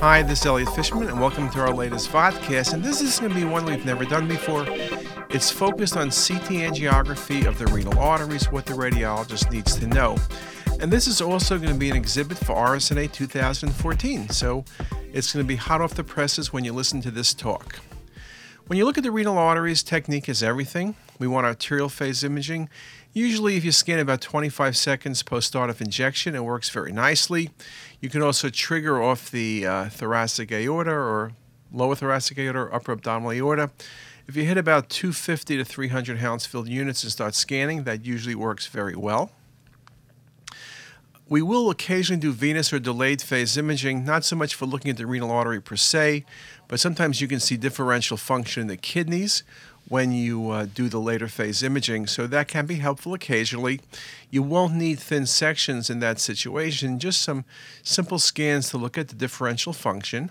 Hi, this is Elliot Fishman, and welcome to our latest podcast. And this is going to be one we've never done before. It's focused on CT angiography of the renal arteries, what the radiologist needs to know. And this is also going to be an exhibit for RSNA 2014. So it's going to be hot off the presses when you listen to this talk. When you look at the renal arteries, technique is everything. We want arterial phase imaging. Usually, if you scan about 25 seconds post start of injection, it works very nicely. You can also trigger off the uh, thoracic aorta or lower thoracic aorta or upper abdominal aorta. If you hit about 250 to 300 Hounsfield units and start scanning, that usually works very well. We will occasionally do venous or delayed phase imaging, not so much for looking at the renal artery per se, but sometimes you can see differential function in the kidneys when you uh, do the later phase imaging. So that can be helpful occasionally. You won't need thin sections in that situation, just some simple scans to look at the differential function.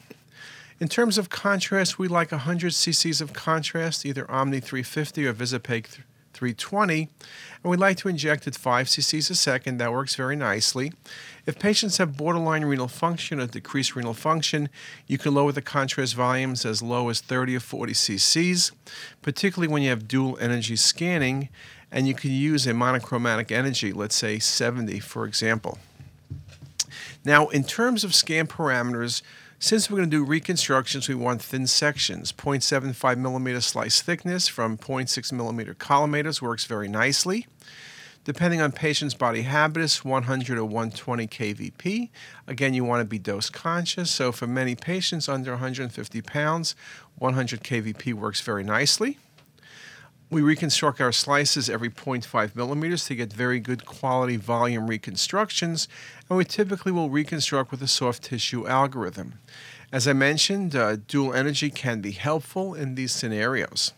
In terms of contrast, we like 100 cc's of contrast, either Omni 350 or Visipaque 320, and we'd like to inject at 5 cc's a second. That works very nicely. If patients have borderline renal function or decreased renal function, you can lower the contrast volumes as low as 30 or 40 cc's, particularly when you have dual energy scanning, and you can use a monochromatic energy, let's say 70, for example. Now, in terms of scan parameters, since we're going to do reconstructions, we want thin sections. 0.75 millimeter slice thickness from 0.6 millimeter collimators works very nicely. Depending on patient's body habitus, 100 or 120 kVp. Again, you want to be dose conscious. So for many patients under 150 pounds, 100 kVp works very nicely. We reconstruct our slices every 0.5 millimeters to get very good quality volume reconstructions, and we typically will reconstruct with a soft tissue algorithm. As I mentioned, uh, dual energy can be helpful in these scenarios.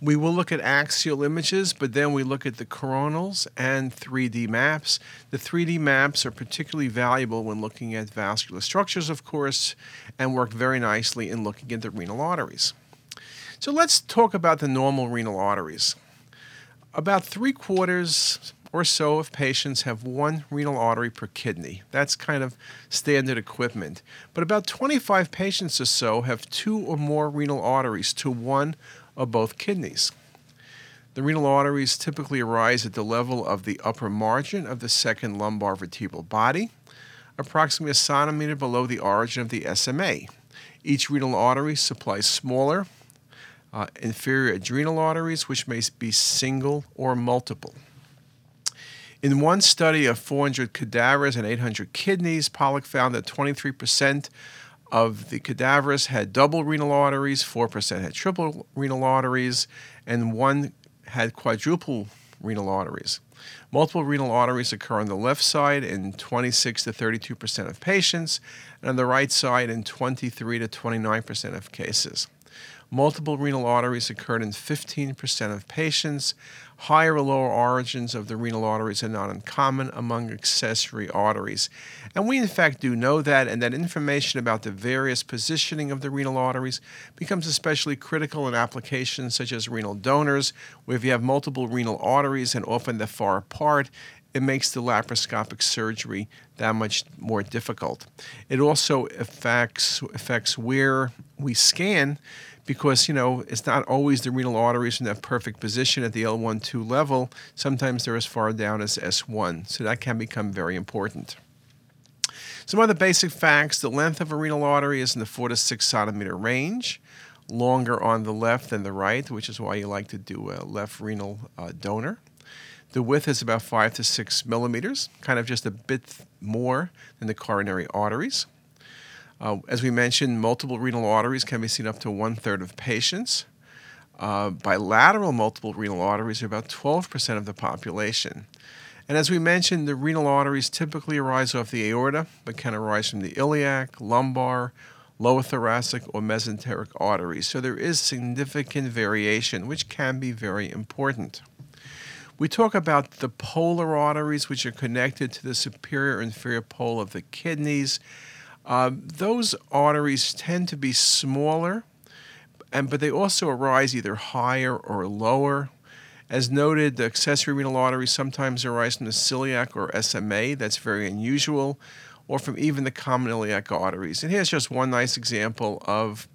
We will look at axial images, but then we look at the coronals and 3D maps. The 3D maps are particularly valuable when looking at vascular structures, of course, and work very nicely in looking at the renal arteries. So let's talk about the normal renal arteries. About three quarters or so of patients have one renal artery per kidney. That's kind of standard equipment. But about 25 patients or so have two or more renal arteries to one or both kidneys. The renal arteries typically arise at the level of the upper margin of the second lumbar vertebral body, approximately a centimeter below the origin of the SMA. Each renal artery supplies smaller, uh, inferior adrenal arteries, which may be single or multiple. In one study of 400 cadavers and 800 kidneys, Pollock found that 23% of the cadavers had double renal arteries, 4% had triple renal arteries, and one had quadruple renal arteries. Multiple renal arteries occur on the left side in 26 to 32 percent of patients, and on the right side in 23 to 29 percent of cases. Multiple renal arteries occurred in 15% of patients. Higher or lower origins of the renal arteries are not uncommon among accessory arteries. And we, in fact, do know that, and that information about the various positioning of the renal arteries becomes especially critical in applications such as renal donors, where if you have multiple renal arteries and often they're far apart, it makes the laparoscopic surgery that much more difficult. It also affects, affects where we scan because you know it's not always the renal arteries in that perfect position at the L1-2 level. Sometimes they're as far down as S1, so that can become very important. Some other basic facts: the length of a renal artery is in the four to six centimeter range, longer on the left than the right, which is why you like to do a left renal uh, donor. The width is about five to six millimeters, kind of just a bit more than the coronary arteries. Uh, as we mentioned, multiple renal arteries can be seen up to one third of patients. Uh, bilateral multiple renal arteries are about 12% of the population. And as we mentioned, the renal arteries typically arise off the aorta, but can arise from the iliac, lumbar, lower thoracic, or mesenteric arteries. So there is significant variation, which can be very important. We talk about the polar arteries, which are connected to the superior and inferior pole of the kidneys. Um, those arteries tend to be smaller, and but they also arise either higher or lower. As noted, the accessory renal arteries sometimes arise from the celiac or SMA. That's very unusual. or from even the common iliac arteries. And here's just one nice example of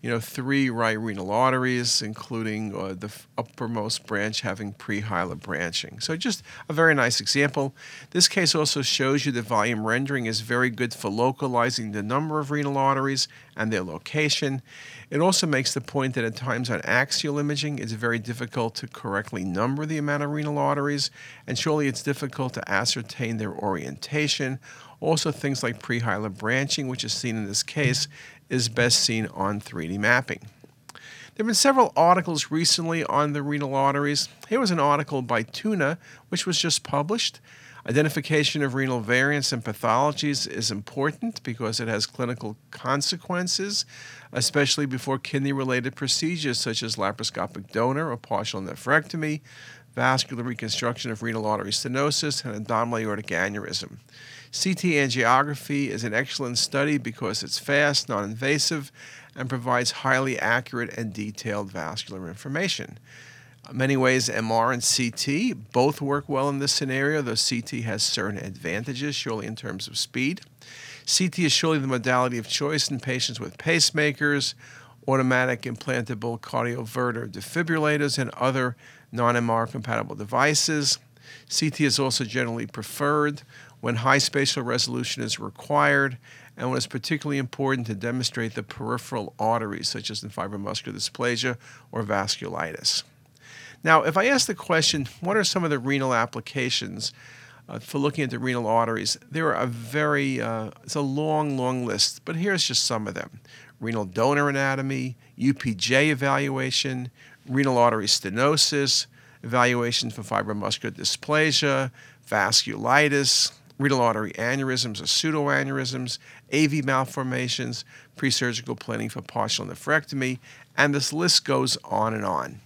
you know, three right renal arteries, including uh, the uppermost branch having prehilar branching. So just a very nice example. This case also shows you that volume rendering is very good for localizing the number of renal arteries and their location. It also makes the point that at times on axial imaging, it's very difficult to correctly number the amount of renal arteries, and surely it's difficult to ascertain their orientation. Also, things like prehilar branching, which is seen in this case, is best seen on 3D mapping. There have been several articles recently on the renal arteries. Here was an article by Tuna, which was just published. Identification of renal variants and pathologies is important because it has clinical consequences, especially before kidney related procedures such as laparoscopic donor or partial nephrectomy, vascular reconstruction of renal artery stenosis, and abdominal aortic aneurysm. CT angiography is an excellent study because it's fast, non invasive, and provides highly accurate and detailed vascular information. In many ways, MR and CT both work well in this scenario, though CT has certain advantages, surely in terms of speed. CT is surely the modality of choice in patients with pacemakers, automatic implantable cardioverter defibrillators, and other non MR compatible devices. CT is also generally preferred when high spatial resolution is required and when it's particularly important to demonstrate the peripheral arteries, such as in fibromuscular dysplasia or vasculitis. Now, if I ask the question, what are some of the renal applications uh, for looking at the renal arteries? There are a very, uh, it's a long, long list, but here's just some of them renal donor anatomy, UPJ evaluation, renal artery stenosis, evaluation for fibromuscular dysplasia, vasculitis, renal artery aneurysms or pseudoaneurysms, AV malformations, pre-surgical planning for partial nephrectomy, and this list goes on and on.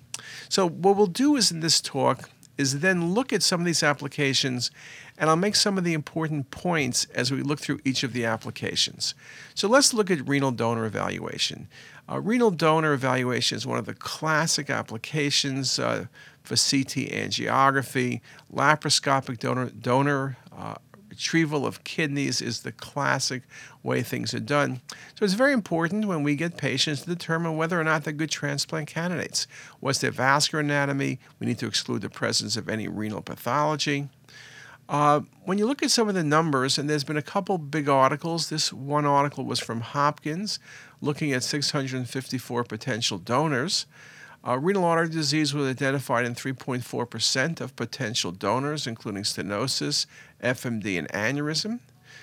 So what we'll do is in this talk is then look at some of these applications and I'll make some of the important points as we look through each of the applications. So let's look at renal donor evaluation. Uh, renal donor evaluation is one of the classic applications uh, for CT angiography. Laparoscopic donor, donor uh, retrieval of kidneys is the classic way things are done. So it's very important when we get patients to determine whether or not they're good transplant candidates. What's their vascular anatomy? We need to exclude the presence of any renal pathology. Uh, when you look at some of the numbers, and there's been a couple big articles, this one article was from Hopkins looking at 654 potential donors. Uh, renal artery disease was identified in 3.4% of potential donors, including stenosis, FMD, and aneurysm.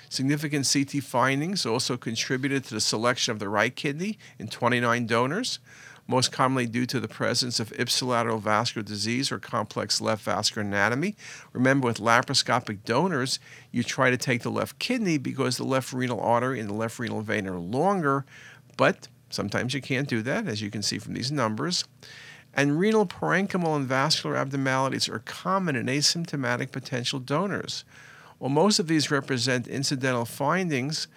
Significant CT findings also contributed to the selection of the right kidney in 29 donors, most commonly due to the presence of ipsilateral vascular disease or complex left vascular anatomy. Remember, with laparoscopic donors, you try to take the left kidney because the left renal artery and the left renal vein are longer, but Sometimes you can't do that, as you can see from these numbers. And renal parenchymal and vascular abnormalities are common in asymptomatic potential donors. While most of these represent incidental findings,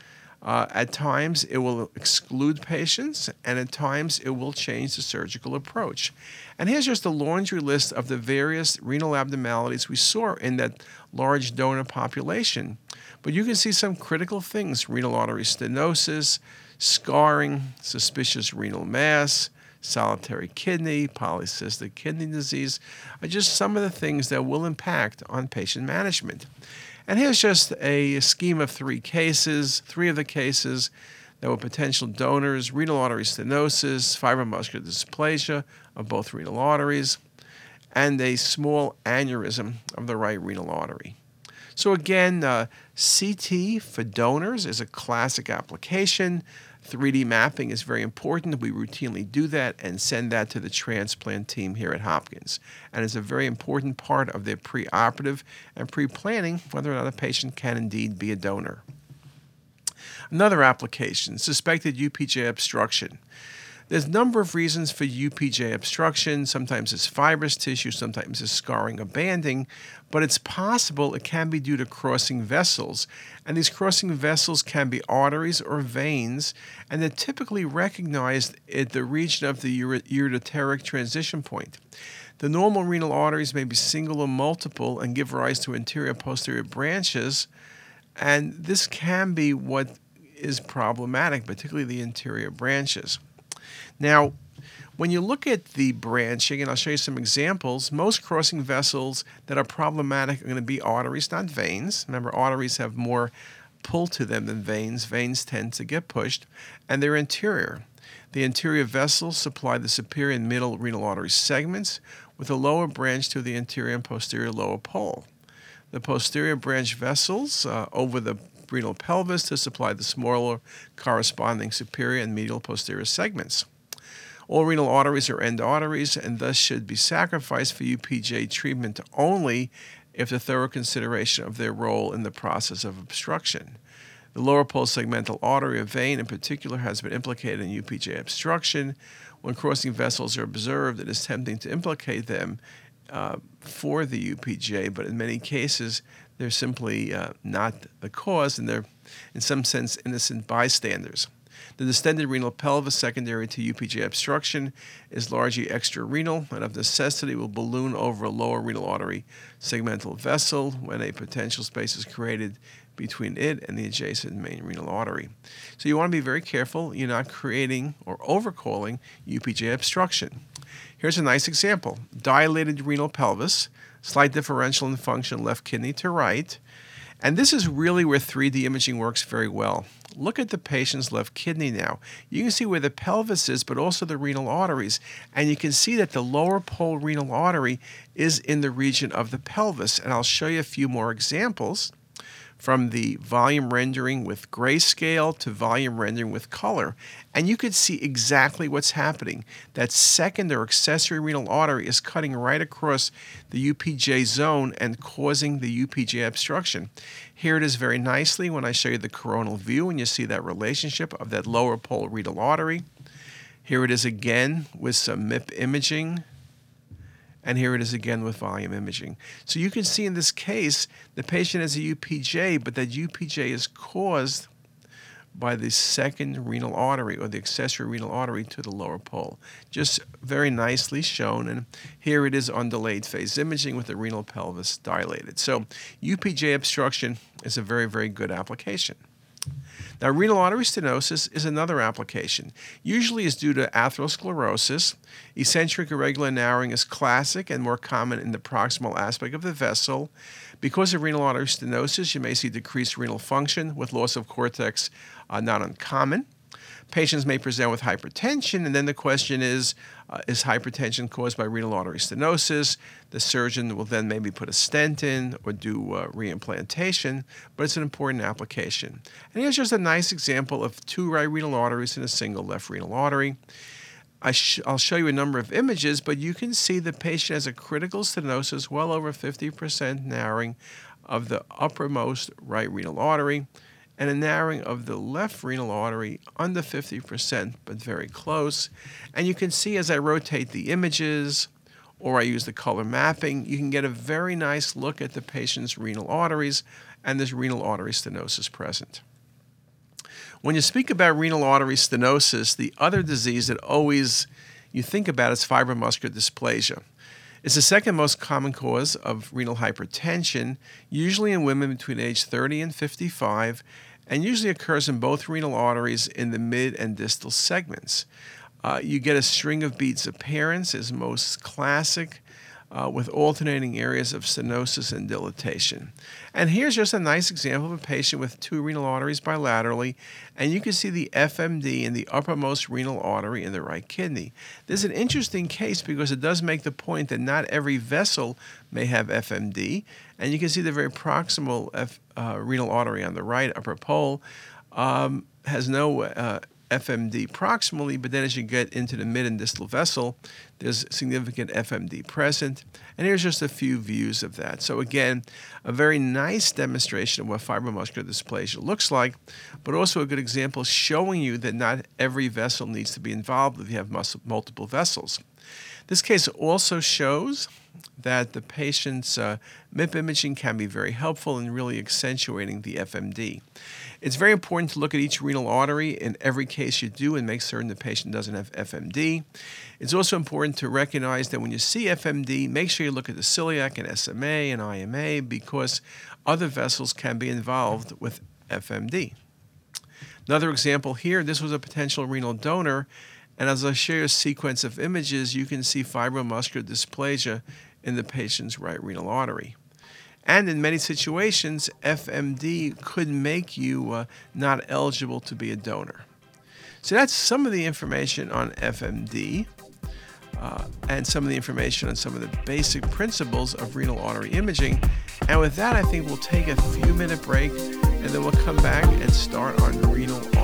uh, at times it will exclude patients, and at times it will change the surgical approach. And here's just a laundry list of the various renal abnormalities we saw in that large donor population. But you can see some critical things renal artery stenosis, scarring, suspicious renal mass, solitary kidney, polycystic kidney disease are just some of the things that will impact on patient management. And here's just a scheme of three cases. Three of the cases that were potential donors renal artery stenosis, fibromuscular dysplasia of both renal arteries, and a small aneurysm of the right renal artery. So, again, uh, CT for donors is a classic application. 3D mapping is very important. We routinely do that and send that to the transplant team here at Hopkins. And it's a very important part of their preoperative and pre planning whether or not a patient can indeed be a donor. Another application suspected UPJ obstruction. There's a number of reasons for UPJ obstruction. Sometimes it's fibrous tissue, sometimes it's scarring or banding, but it's possible it can be due to crossing vessels. And these crossing vessels can be arteries or veins, and they're typically recognized at the region of the ureteric transition point. The normal renal arteries may be single or multiple and give rise to anterior posterior branches And this can be what is problematic, particularly the anterior branches. Now, when you look at the branching, and I'll show you some examples, most crossing vessels that are problematic are going to be arteries, not veins. Remember, arteries have more pull to them than veins. Veins tend to get pushed, and they're anterior. The anterior vessels supply the superior and middle renal artery segments with a lower branch to the anterior and posterior lower pole. The posterior branch vessels uh, over the renal pelvis to supply the smaller corresponding superior and medial posterior segments. All renal arteries are end arteries and thus should be sacrificed for UPJ treatment only if the thorough consideration of their role in the process of obstruction. The lower pole segmental artery or vein, in particular, has been implicated in UPJ obstruction. When crossing vessels are observed, it is tempting to implicate them uh, for the UPJ, but in many cases, they're simply uh, not the cause, and they're, in some sense, innocent bystanders. The distended renal pelvis secondary to UPJ obstruction is largely extrarenal and of necessity will balloon over a lower renal artery segmental vessel when a potential space is created between it and the adjacent main renal artery. So you want to be very careful you're not creating or overcalling UPJ obstruction. Here's a nice example. Dilated renal pelvis, slight differential in function left kidney to right, and this is really where 3D imaging works very well. Look at the patient's left kidney now. You can see where the pelvis is, but also the renal arteries. And you can see that the lower pole renal artery is in the region of the pelvis. And I'll show you a few more examples from the volume rendering with grayscale to volume rendering with color. And you could see exactly what's happening. That second or accessory renal artery is cutting right across the UPJ zone and causing the UPJ obstruction. Here it is very nicely when I show you the coronal view and you see that relationship of that lower pole renal artery. Here it is again with some MIP imaging and here it is again with volume imaging. So you can see in this case, the patient has a UPJ, but that UPJ is caused by the second renal artery or the accessory renal artery to the lower pole. Just very nicely shown. And here it is on delayed phase imaging with the renal pelvis dilated. So UPJ obstruction is a very, very good application. Now, renal artery stenosis is another application. Usually is due to atherosclerosis. Eccentric irregular narrowing is classic and more common in the proximal aspect of the vessel. Because of renal artery stenosis, you may see decreased renal function with loss of cortex, uh, not uncommon. Patients may present with hypertension, and then the question is uh, is hypertension caused by renal artery stenosis? The surgeon will then maybe put a stent in or do uh, reimplantation, but it's an important application. And here's just a nice example of two right renal arteries and a single left renal artery. I will show you a number of images, but you can see the patient has a critical stenosis, well over 50% narrowing of the uppermost right renal artery and a narrowing of the left renal artery under 50%, but very close. And you can see as I rotate the images or I use the color mapping, you can get a very nice look at the patient's renal arteries and there's renal artery stenosis present. When you speak about renal artery stenosis, the other disease that always you think about is fibromuscular dysplasia. It's the second most common cause of renal hypertension, usually in women between age 30 and 55, and usually occurs in both renal arteries in the mid and distal segments. Uh, you get a string of beads appearance, is most classic uh, with alternating areas of stenosis and dilatation. And here's just a nice example of a patient with two renal arteries bilaterally, and you can see the FMD in the uppermost renal artery in the right kidney. This is an interesting case because it does make the point that not every vessel may have FMD, and you can see the very proximal F, uh, renal artery on the right upper pole um, has no uh, FMD proximally, but then as you get into the mid and distal vessel, there's significant FMD present. And here's just a few views of that. So, again, a very nice demonstration of what fibromuscular dysplasia looks like, but also a good example showing you that not every vessel needs to be involved if you have multiple vessels. This case also shows that the patient's uh, MIP imaging can be very helpful in really accentuating the FMD. It's very important to look at each renal artery in every case you do and make certain the patient doesn't have FMD. It's also important to recognize that when you see FMD, make sure you look at the celiac and SMA and IMA because other vessels can be involved with FMD. Another example here this was a potential renal donor, and as I you a sequence of images, you can see fibromuscular dysplasia in the patient's right renal artery. And in many situations, FMD could make you uh, not eligible to be a donor. So that's some of the information on FMD uh, and some of the information on some of the basic principles of renal artery imaging. And with that, I think we'll take a few minute break and then we'll come back and start on renal artery.